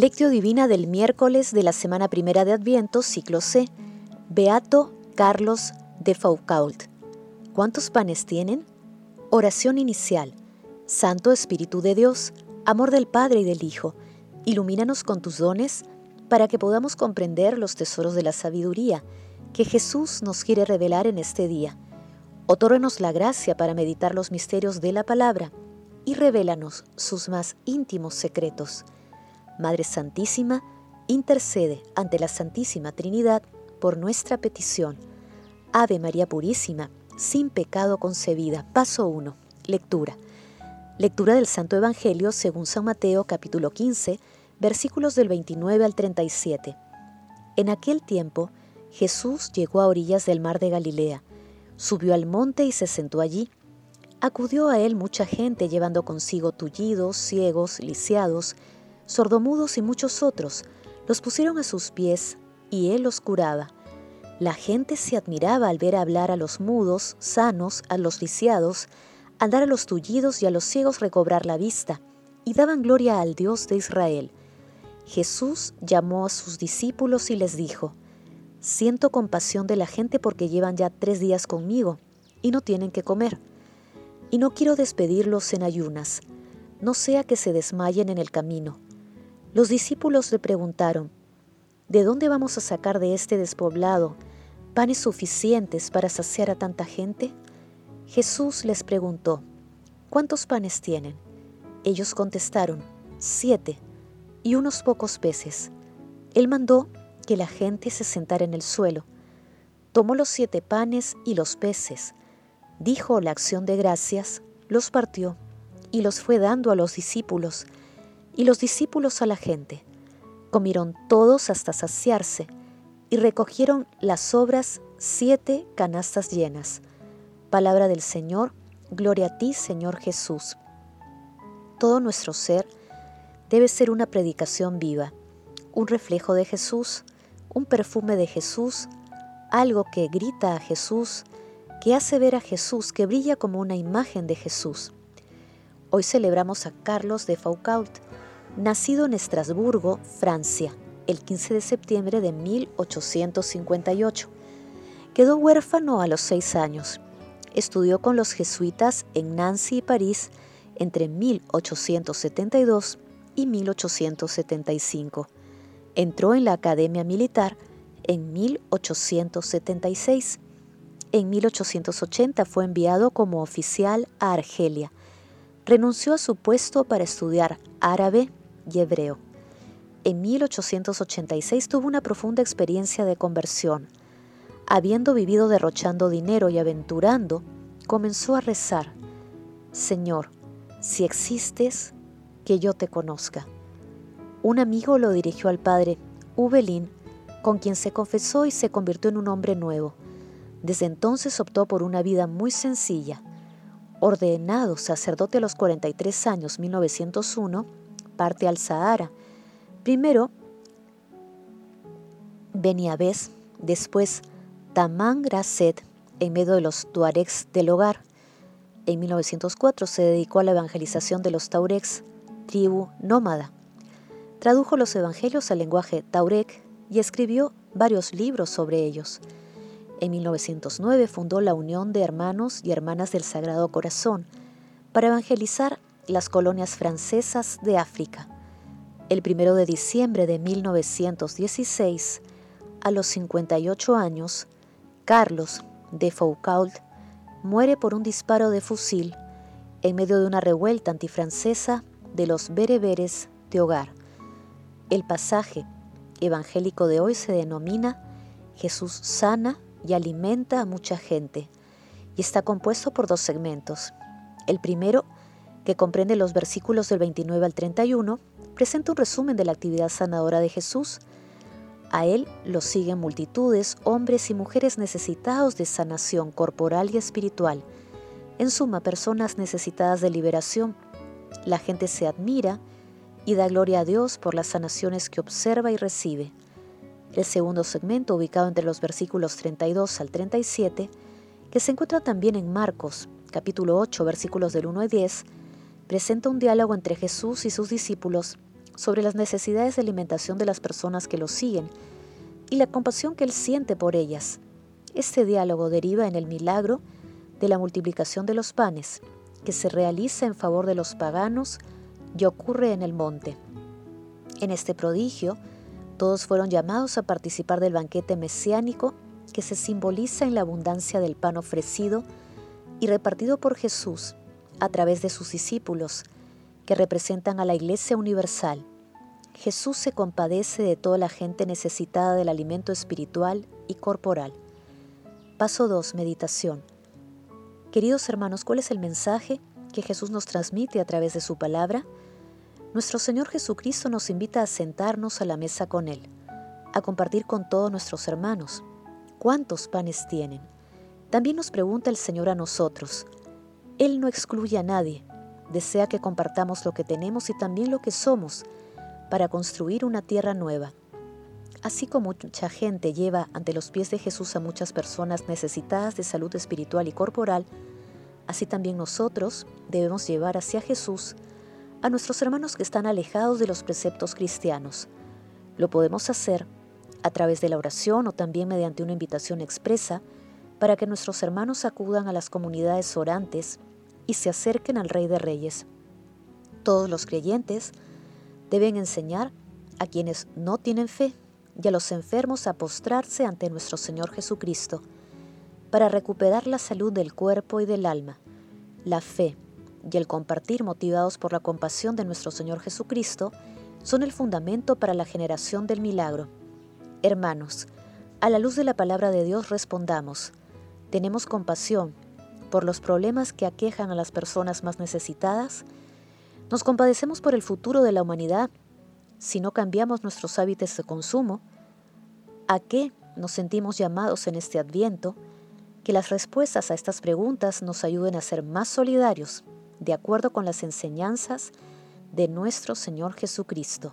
Lectio Divina del miércoles de la semana primera de Adviento, ciclo C. Beato Carlos de Foucault. ¿Cuántos panes tienen? Oración inicial. Santo Espíritu de Dios, amor del Padre y del Hijo, ilumínanos con tus dones para que podamos comprender los tesoros de la sabiduría que Jesús nos quiere revelar en este día. Otórrenos la gracia para meditar los misterios de la palabra y revélanos sus más íntimos secretos. Madre Santísima, intercede ante la Santísima Trinidad por nuestra petición. Ave María Purísima, sin pecado concebida. Paso 1. Lectura. Lectura del Santo Evangelio según San Mateo capítulo 15, versículos del 29 al 37. En aquel tiempo, Jesús llegó a orillas del mar de Galilea, subió al monte y se sentó allí. Acudió a él mucha gente llevando consigo tullidos, ciegos, lisiados, sordomudos y muchos otros, los pusieron a sus pies y él los curaba. La gente se admiraba al ver hablar a los mudos, sanos, a los lisiados, andar a los tullidos y a los ciegos recobrar la vista, y daban gloria al Dios de Israel. Jesús llamó a sus discípulos y les dijo, Siento compasión de la gente porque llevan ya tres días conmigo y no tienen que comer. Y no quiero despedirlos en ayunas, no sea que se desmayen en el camino. Los discípulos le preguntaron, ¿de dónde vamos a sacar de este despoblado panes suficientes para saciar a tanta gente? Jesús les preguntó, ¿cuántos panes tienen? Ellos contestaron, siete y unos pocos peces. Él mandó que la gente se sentara en el suelo. Tomó los siete panes y los peces, dijo la acción de gracias, los partió y los fue dando a los discípulos y los discípulos a la gente. Comieron todos hasta saciarse y recogieron las sobras siete canastas llenas. Palabra del Señor, gloria a ti Señor Jesús. Todo nuestro ser debe ser una predicación viva, un reflejo de Jesús, un perfume de Jesús, algo que grita a Jesús, que hace ver a Jesús, que brilla como una imagen de Jesús. Hoy celebramos a Carlos de Foucault, nacido en Estrasburgo, Francia, el 15 de septiembre de 1858. Quedó huérfano a los seis años. Estudió con los jesuitas en Nancy y París entre 1872 y 1875. Entró en la Academia Militar en 1876. En 1880 fue enviado como oficial a Argelia. Renunció a su puesto para estudiar árabe, y hebreo. En 1886 tuvo una profunda experiencia de conversión. Habiendo vivido derrochando dinero y aventurando, comenzó a rezar, Señor, si existes, que yo te conozca. Un amigo lo dirigió al padre Ubelín, con quien se confesó y se convirtió en un hombre nuevo. Desde entonces optó por una vida muy sencilla. Ordenado sacerdote a los 43 años, 1901, parte al Sahara. Primero Beniabés, después Tamán Grasset, en medio de los tuaregs del hogar. En 1904 se dedicó a la evangelización de los tauregs, tribu nómada. Tradujo los evangelios al lenguaje taurec y escribió varios libros sobre ellos. En 1909 fundó la Unión de Hermanos y Hermanas del Sagrado Corazón para evangelizar las colonias francesas de África. El 1 de diciembre de 1916, a los 58 años, Carlos de Foucault muere por un disparo de fusil en medio de una revuelta antifrancesa de los bereberes de hogar. El pasaje evangélico de hoy se denomina Jesús sana y alimenta a mucha gente y está compuesto por dos segmentos. El primero que comprende los versículos del 29 al 31, presenta un resumen de la actividad sanadora de Jesús. A él lo siguen multitudes, hombres y mujeres necesitados de sanación corporal y espiritual. En suma, personas necesitadas de liberación. La gente se admira y da gloria a Dios por las sanaciones que observa y recibe. El segundo segmento, ubicado entre los versículos 32 al 37, que se encuentra también en Marcos, capítulo 8, versículos del 1 al 10, presenta un diálogo entre Jesús y sus discípulos sobre las necesidades de alimentación de las personas que lo siguen y la compasión que él siente por ellas. Este diálogo deriva en el milagro de la multiplicación de los panes, que se realiza en favor de los paganos y ocurre en el monte. En este prodigio, todos fueron llamados a participar del banquete mesiánico que se simboliza en la abundancia del pan ofrecido y repartido por Jesús a través de sus discípulos, que representan a la Iglesia Universal. Jesús se compadece de toda la gente necesitada del alimento espiritual y corporal. Paso 2. Meditación. Queridos hermanos, ¿cuál es el mensaje que Jesús nos transmite a través de su palabra? Nuestro Señor Jesucristo nos invita a sentarnos a la mesa con Él, a compartir con todos nuestros hermanos. ¿Cuántos panes tienen? También nos pregunta el Señor a nosotros. Él no excluye a nadie, desea que compartamos lo que tenemos y también lo que somos para construir una tierra nueva. Así como mucha gente lleva ante los pies de Jesús a muchas personas necesitadas de salud espiritual y corporal, así también nosotros debemos llevar hacia Jesús a nuestros hermanos que están alejados de los preceptos cristianos. Lo podemos hacer a través de la oración o también mediante una invitación expresa para que nuestros hermanos acudan a las comunidades orantes y se acerquen al Rey de Reyes. Todos los creyentes deben enseñar a quienes no tienen fe y a los enfermos a postrarse ante nuestro Señor Jesucristo para recuperar la salud del cuerpo y del alma, la fe y el compartir motivados por la compasión de nuestro Señor Jesucristo son el fundamento para la generación del milagro. Hermanos, a la luz de la palabra de Dios respondamos, tenemos compasión por los problemas que aquejan a las personas más necesitadas, nos compadecemos por el futuro de la humanidad si no cambiamos nuestros hábitos de consumo, ¿a qué nos sentimos llamados en este adviento? Que las respuestas a estas preguntas nos ayuden a ser más solidarios, de acuerdo con las enseñanzas de nuestro Señor Jesucristo.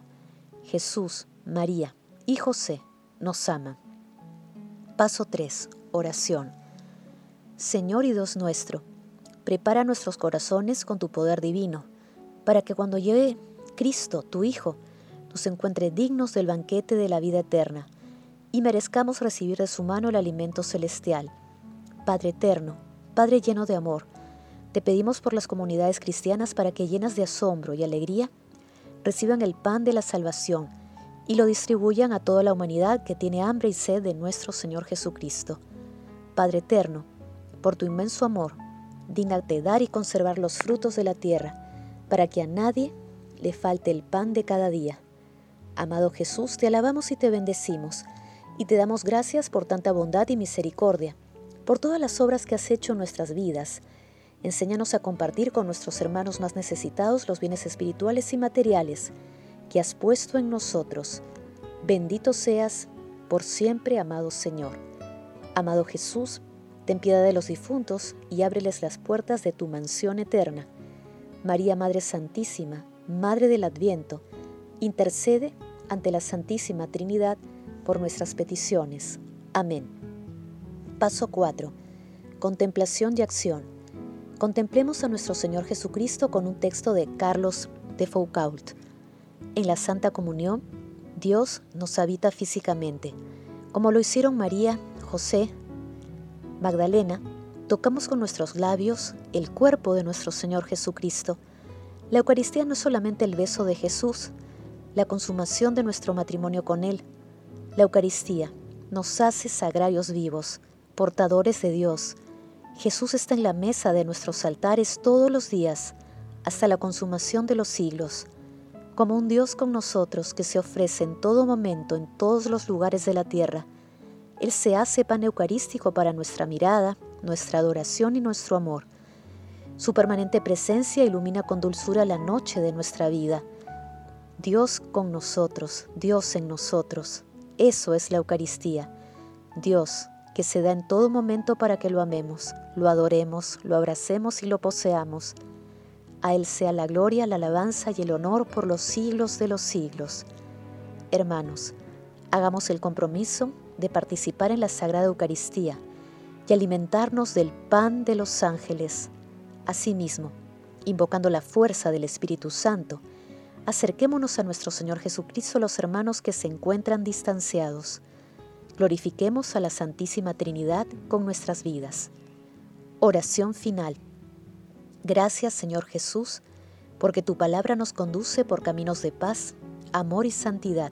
Jesús, María y José nos aman. Paso 3. Oración. Señor y Dios nuestro, prepara nuestros corazones con tu poder divino, para que cuando lleve Cristo, tu Hijo, nos encuentre dignos del banquete de la vida eterna y merezcamos recibir de su mano el alimento celestial. Padre eterno, Padre lleno de amor, te pedimos por las comunidades cristianas para que llenas de asombro y alegría reciban el pan de la salvación y lo distribuyan a toda la humanidad que tiene hambre y sed de nuestro Señor Jesucristo. Padre eterno, por tu inmenso amor, dígnate dar y conservar los frutos de la tierra, para que a nadie le falte el pan de cada día. Amado Jesús, te alabamos y te bendecimos, y te damos gracias por tanta bondad y misericordia, por todas las obras que has hecho en nuestras vidas. Enséñanos a compartir con nuestros hermanos más necesitados los bienes espirituales y materiales que has puesto en nosotros. Bendito seas por siempre, amado Señor. Amado Jesús, ten piedad de los difuntos y ábreles las puertas de tu mansión eterna. María Madre Santísima, Madre del Adviento, intercede ante la Santísima Trinidad por nuestras peticiones. Amén. Paso 4. Contemplación y acción. Contemplemos a nuestro Señor Jesucristo con un texto de Carlos de Foucault. En la Santa Comunión, Dios nos habita físicamente. Como lo hicieron María, José, Magdalena, tocamos con nuestros labios el cuerpo de nuestro Señor Jesucristo. La Eucaristía no es solamente el beso de Jesús, la consumación de nuestro matrimonio con Él. La Eucaristía nos hace sagrarios vivos, portadores de Dios. Jesús está en la mesa de nuestros altares todos los días, hasta la consumación de los siglos, como un Dios con nosotros que se ofrece en todo momento en todos los lugares de la tierra. Él se hace pan eucarístico para nuestra mirada, nuestra adoración y nuestro amor. Su permanente presencia ilumina con dulzura la noche de nuestra vida Dios con nosotros, Dios en nosotros. Eso es la Eucaristía. Dios que se da en todo momento para que lo amemos, lo adoremos, lo abracemos y lo poseamos. A Él sea la gloria, la alabanza y el honor por los siglos de los siglos. Hermanos, hagamos el compromiso de participar en la Sagrada Eucaristía y alimentarnos del pan de los ángeles. Asimismo, invocando la fuerza del Espíritu Santo, acerquémonos a nuestro Señor Jesucristo los hermanos que se encuentran distanciados. Glorifiquemos a la Santísima Trinidad con nuestras vidas. Oración final. Gracias Señor Jesús, porque tu palabra nos conduce por caminos de paz, amor y santidad.